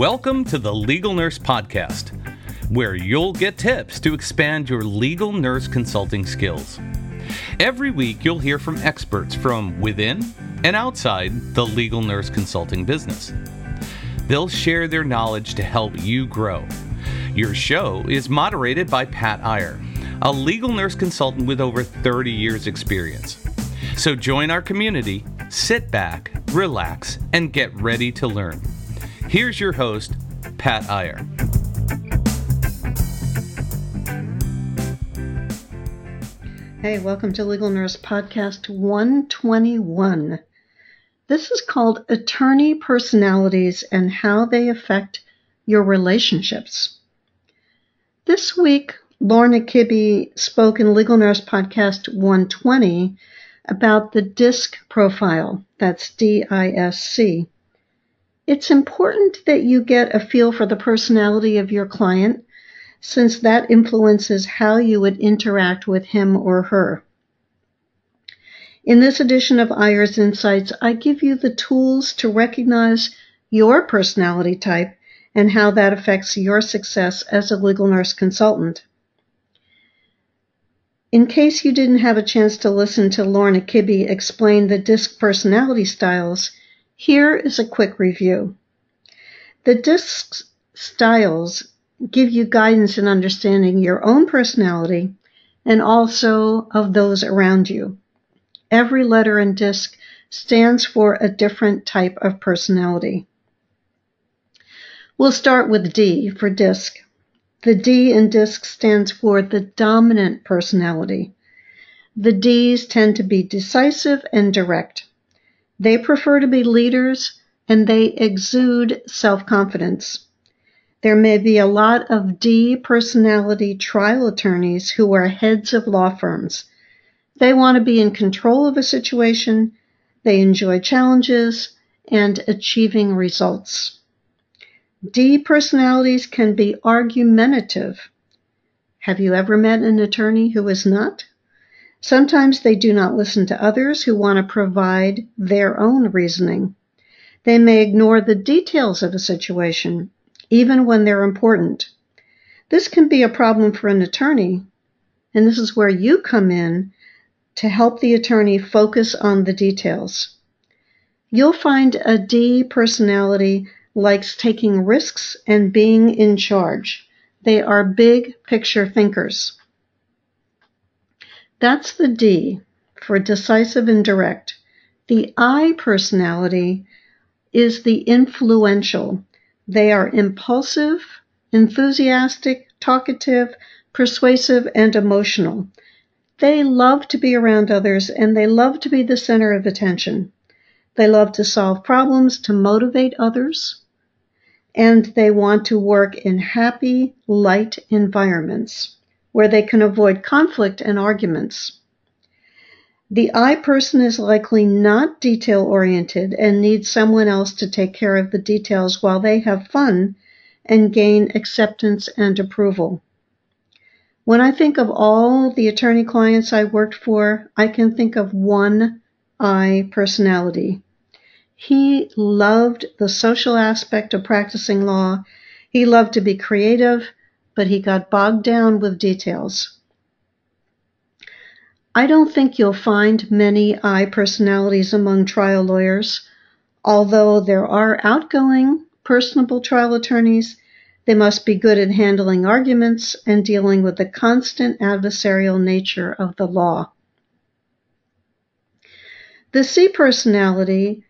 Welcome to the Legal Nurse Podcast, where you'll get tips to expand your legal nurse consulting skills. Every week, you'll hear from experts from within and outside the legal nurse consulting business. They'll share their knowledge to help you grow. Your show is moderated by Pat Iyer, a legal nurse consultant with over 30 years' experience. So join our community, sit back, relax, and get ready to learn. Here's your host, Pat Iyer. Hey, welcome to Legal Nurse Podcast 121. This is called Attorney Personalities and How They Affect Your Relationships. This week, Lorna Kibbe spoke in Legal Nurse Podcast 120 about the DISC profile. That's D I S C. It's important that you get a feel for the personality of your client since that influences how you would interact with him or her. In this edition of Iyer's Insights, I give you the tools to recognize your personality type and how that affects your success as a legal nurse consultant. In case you didn't have a chance to listen to Lorna Kibbe explain the DISC personality styles, here is a quick review. The DISC styles give you guidance in understanding your own personality and also of those around you. Every letter in DISC stands for a different type of personality. We'll start with D for DISC. The D in DISC stands for the dominant personality. The Ds tend to be decisive and direct. They prefer to be leaders and they exude self confidence. There may be a lot of D personality trial attorneys who are heads of law firms. They want to be in control of a situation, they enjoy challenges and achieving results. D personalities can be argumentative. Have you ever met an attorney who is not? Sometimes they do not listen to others who want to provide their own reasoning. They may ignore the details of a situation, even when they're important. This can be a problem for an attorney, and this is where you come in to help the attorney focus on the details. You'll find a D personality likes taking risks and being in charge. They are big picture thinkers. That's the D for decisive and direct. The I personality is the influential. They are impulsive, enthusiastic, talkative, persuasive, and emotional. They love to be around others and they love to be the center of attention. They love to solve problems to motivate others. And they want to work in happy, light environments where they can avoid conflict and arguments. The I person is likely not detail oriented and needs someone else to take care of the details while they have fun and gain acceptance and approval. When I think of all the attorney clients I worked for, I can think of one I personality. He loved the social aspect of practicing law. He loved to be creative but he got bogged down with details. I don't think you'll find many I personalities among trial lawyers. Although there are outgoing, personable trial attorneys, they must be good at handling arguments and dealing with the constant adversarial nature of the law. The C personality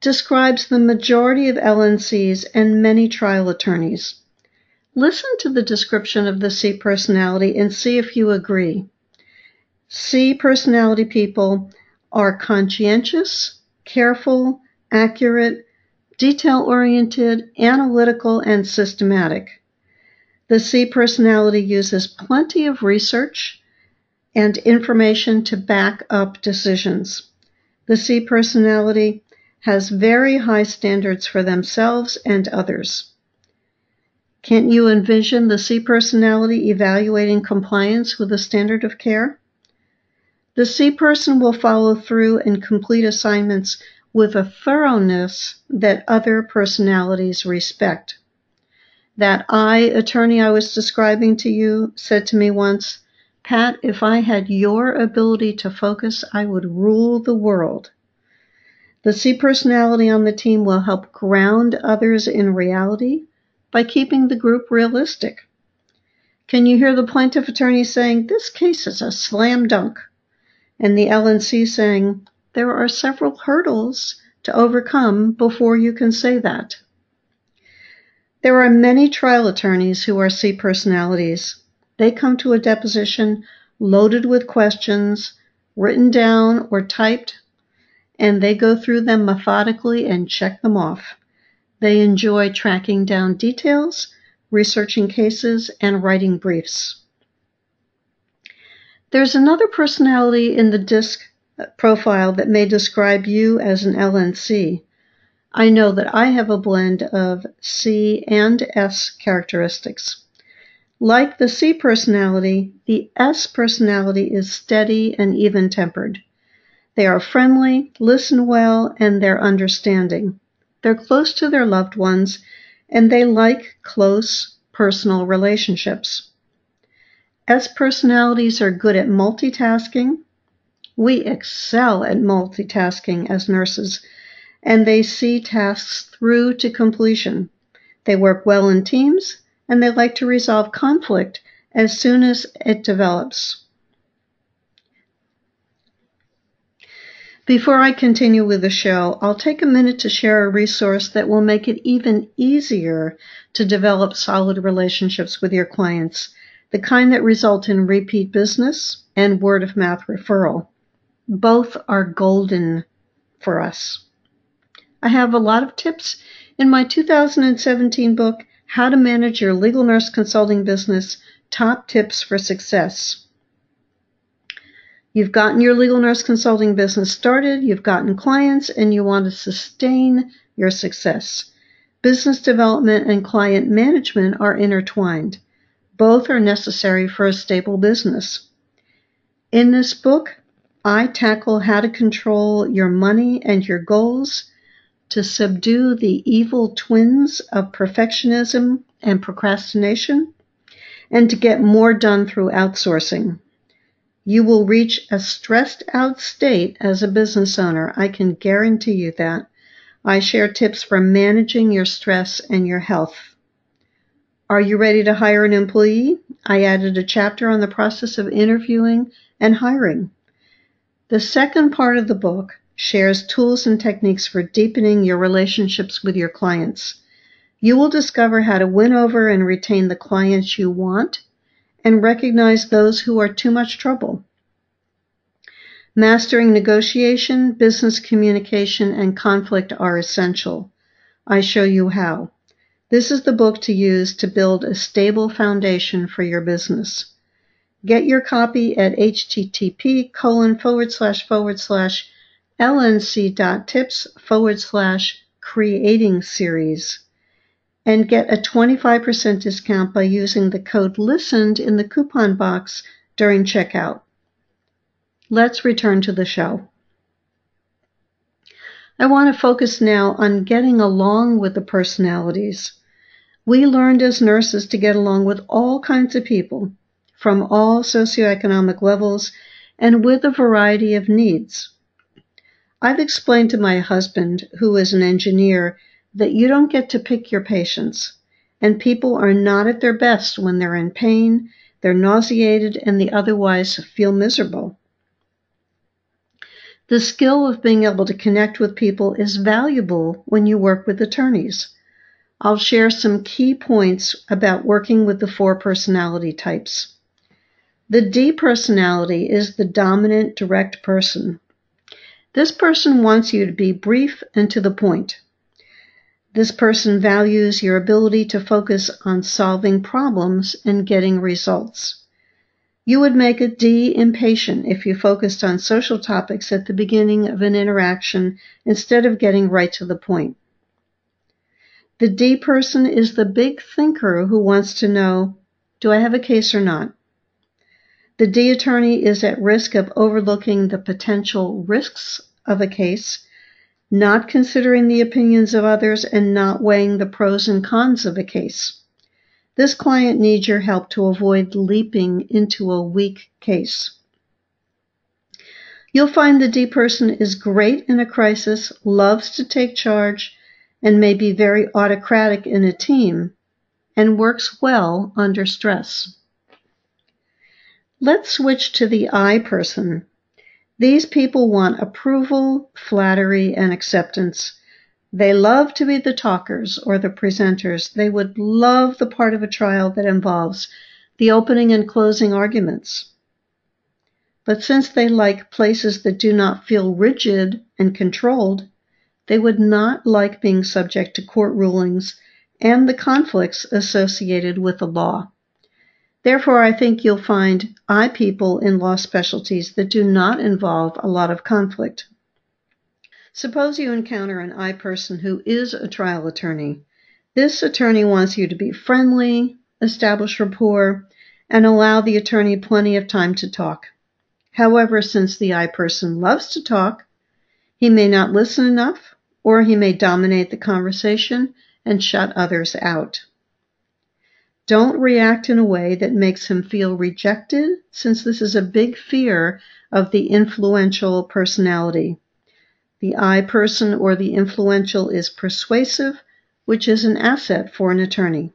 describes the majority of LNCs and many trial attorneys. Listen to the description of the C personality and see if you agree. C personality people are conscientious, careful, accurate, detail oriented, analytical, and systematic. The C personality uses plenty of research and information to back up decisions. The C personality has very high standards for themselves and others. Can't you envision the C personality evaluating compliance with the standard of care? The C person will follow through and complete assignments with a thoroughness that other personalities respect. That I attorney I was describing to you said to me once, Pat, if I had your ability to focus, I would rule the world. The C personality on the team will help ground others in reality by keeping the group realistic. Can you hear the plaintiff attorney saying, This case is a slam dunk? And the LNC saying, There are several hurdles to overcome before you can say that. There are many trial attorneys who are C personalities. They come to a deposition loaded with questions, written down or typed, and they go through them methodically and check them off. They enjoy tracking down details, researching cases, and writing briefs. There's another personality in the DISC profile that may describe you as an LNC. I know that I have a blend of C and S characteristics. Like the C personality, the S personality is steady and even tempered. They are friendly, listen well, and they're understanding. They're close to their loved ones, and they like close personal relationships. S personalities are good at multitasking. We excel at multitasking as nurses and they see tasks through to completion. They work well in teams, and they like to resolve conflict as soon as it develops. Before I continue with the show, I'll take a minute to share a resource that will make it even easier to develop solid relationships with your clients, the kind that result in repeat business and word of mouth referral. Both are golden for us. I have a lot of tips in my 2017 book, How to Manage Your Legal Nurse Consulting Business Top Tips for Success. You've gotten your legal nurse consulting business started, you've gotten clients, and you want to sustain your success. Business development and client management are intertwined. Both are necessary for a stable business. In this book, I tackle how to control your money and your goals to subdue the evil twins of perfectionism and procrastination, and to get more done through outsourcing. You will reach a stressed out state as a business owner. I can guarantee you that. I share tips for managing your stress and your health. Are you ready to hire an employee? I added a chapter on the process of interviewing and hiring. The second part of the book shares tools and techniques for deepening your relationships with your clients. You will discover how to win over and retain the clients you want and recognize those who are too much trouble. Mastering negotiation, business communication, and conflict are essential. I show you how. This is the book to use to build a stable foundation for your business. Get your copy at http colon forward slash forward slash lnc.tips forward slash creating series and get a 25% discount by using the code listened in the coupon box during checkout. Let's return to the show. I want to focus now on getting along with the personalities. We learned as nurses to get along with all kinds of people from all socioeconomic levels and with a variety of needs. I've explained to my husband, who is an engineer, that you don't get to pick your patients, and people are not at their best when they're in pain, they're nauseated, and they otherwise feel miserable. The skill of being able to connect with people is valuable when you work with attorneys. I'll share some key points about working with the four personality types. The D personality is the dominant direct person. This person wants you to be brief and to the point. This person values your ability to focus on solving problems and getting results. You would make a D impatient if you focused on social topics at the beginning of an interaction instead of getting right to the point. The D person is the big thinker who wants to know, do I have a case or not? The D attorney is at risk of overlooking the potential risks of a case not considering the opinions of others, and not weighing the pros and cons of a case. This client needs your help to avoid leaping into a weak case. You'll find the D person is great in a crisis, loves to take charge, and may be very autocratic in a team, and works well under stress. Let's switch to the I person. These people want approval, flattery, and acceptance. They love to be the talkers or the presenters. They would love the part of a trial that involves the opening and closing arguments. But since they like places that do not feel rigid and controlled, they would not like being subject to court rulings and the conflicts associated with the law. Therefore, I think you'll find I people in law specialties that do not involve a lot of conflict. Suppose you encounter an I person who is a trial attorney. This attorney wants you to be friendly, establish rapport, and allow the attorney plenty of time to talk. However, since the I person loves to talk, he may not listen enough, or he may dominate the conversation and shut others out. Don't react in a way that makes him feel rejected, since this is a big fear of the influential personality. The I person or the influential is persuasive, which is an asset for an attorney.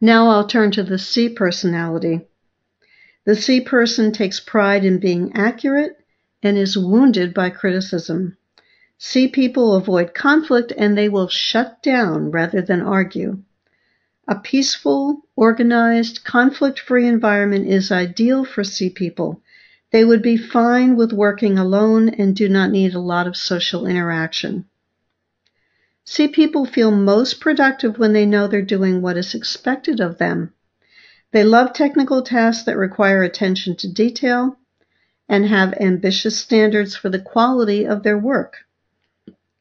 Now I'll turn to the C personality. The C person takes pride in being accurate and is wounded by criticism. C people avoid conflict and they will shut down rather than argue. A peaceful, organized, conflict-free environment is ideal for C people. They would be fine with working alone and do not need a lot of social interaction. C people feel most productive when they know they're doing what is expected of them. They love technical tasks that require attention to detail and have ambitious standards for the quality of their work.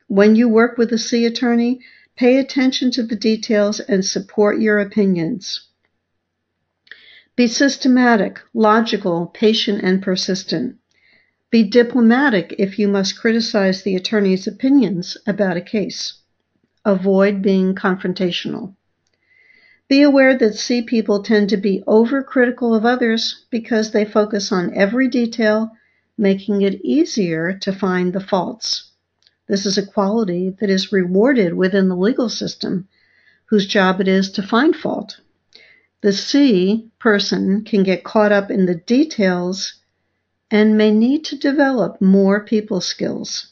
When you work with a C attorney, Pay attention to the details and support your opinions. Be systematic, logical, patient, and persistent. Be diplomatic if you must criticize the attorney's opinions about a case. Avoid being confrontational. Be aware that C people tend to be overcritical of others because they focus on every detail, making it easier to find the faults. This is a quality that is rewarded within the legal system, whose job it is to find fault. The C person can get caught up in the details and may need to develop more people skills.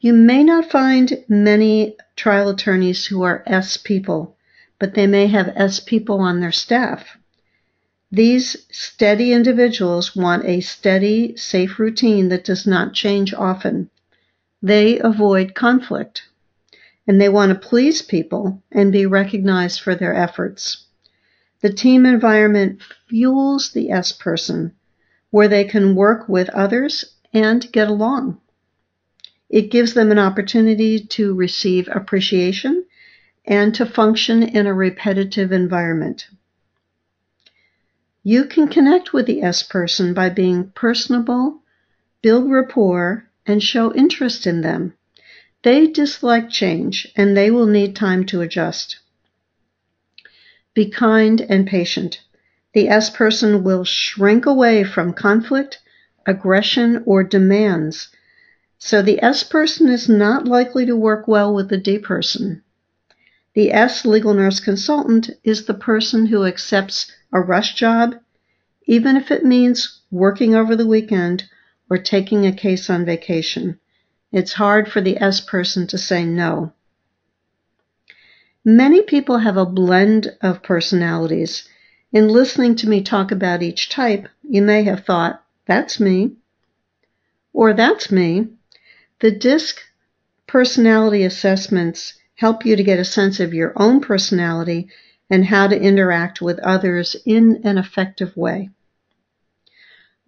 You may not find many trial attorneys who are S people, but they may have S people on their staff. These steady individuals want a steady, safe routine that does not change often. They avoid conflict, and they want to please people and be recognized for their efforts. The team environment fuels the S person, where they can work with others and get along. It gives them an opportunity to receive appreciation and to function in a repetitive environment. You can connect with the S person by being personable, build rapport, and show interest in them. They dislike change and they will need time to adjust. Be kind and patient. The S person will shrink away from conflict, aggression, or demands. So the S person is not likely to work well with the D person. The S legal nurse consultant is the person who accepts a rush job, even if it means working over the weekend or taking a case on vacation. It's hard for the S person to say no. Many people have a blend of personalities. In listening to me talk about each type, you may have thought, that's me, or that's me. The DISC personality assessments help you to get a sense of your own personality and how to interact with others in an effective way.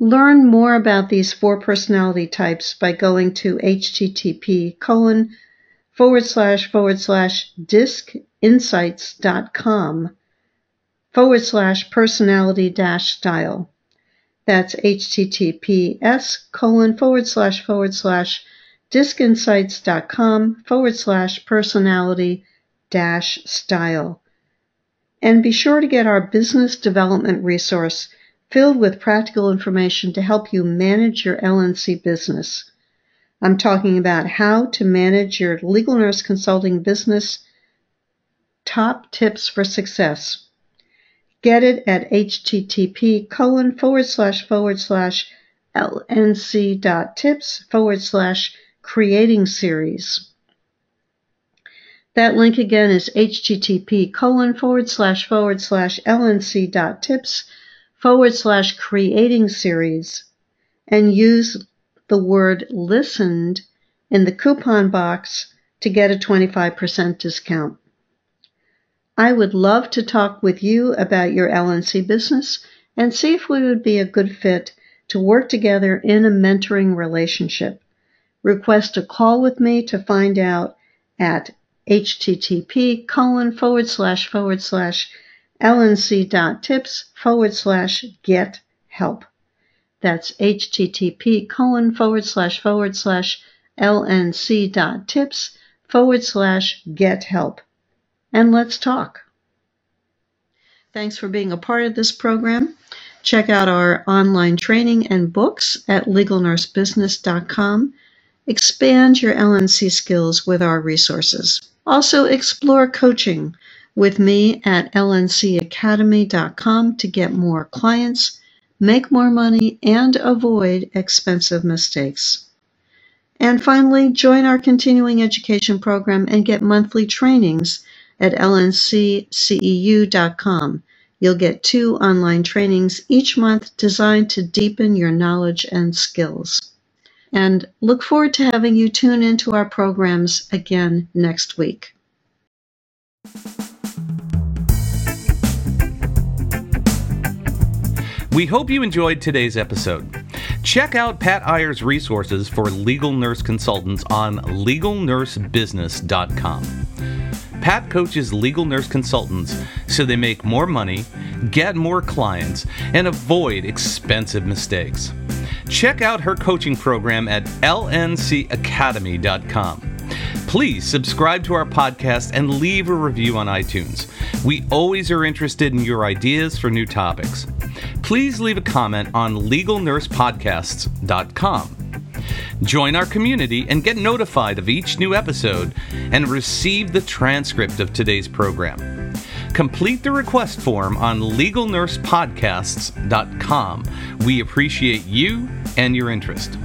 Learn more about these four personality types by going to http colon forward slash forward slash discinsights.com forward slash personality dash style. That's https colon forward slash forward slash discinsights.com forward slash personality dash style. And be sure to get our business development resource filled with practical information to help you manage your LNC business. I'm talking about how to manage your legal nurse consulting business top tips for success. Get it at http colon forward slash forward slash lnc dot tips forward slash creating series. That link again is http colon forward slash forward slash lnc dot tips forward slash creating series and use the word listened in the coupon box to get a 25% discount. I would love to talk with you about your LNC business and see if we would be a good fit to work together in a mentoring relationship. Request a call with me to find out at http colon forward slash forward slash lnc.tips forward slash get help. That's http colon forward slash forward slash lnc.tips forward slash get help and let's talk. Thanks for being a part of this program. Check out our online training and books at legalnursebusiness.com. Expand your LNC skills with our resources. Also, explore coaching with me at lncacademy.com to get more clients, make more money, and avoid expensive mistakes. And finally, join our continuing education program and get monthly trainings at lncceu.com. You'll get two online trainings each month designed to deepen your knowledge and skills. And look forward to having you tune into our programs again next week. We hope you enjoyed today's episode. Check out Pat Iyer's resources for legal nurse consultants on legalnursebusiness.com. Pat coaches legal nurse consultants so they make more money, get more clients, and avoid expensive mistakes. Check out her coaching program at lncacademy.com. Please subscribe to our podcast and leave a review on iTunes. We always are interested in your ideas for new topics. Please leave a comment on legalnursepodcasts.com. Join our community and get notified of each new episode and receive the transcript of today's program. Complete the request form on legalnursepodcasts.com. We appreciate you and your interest.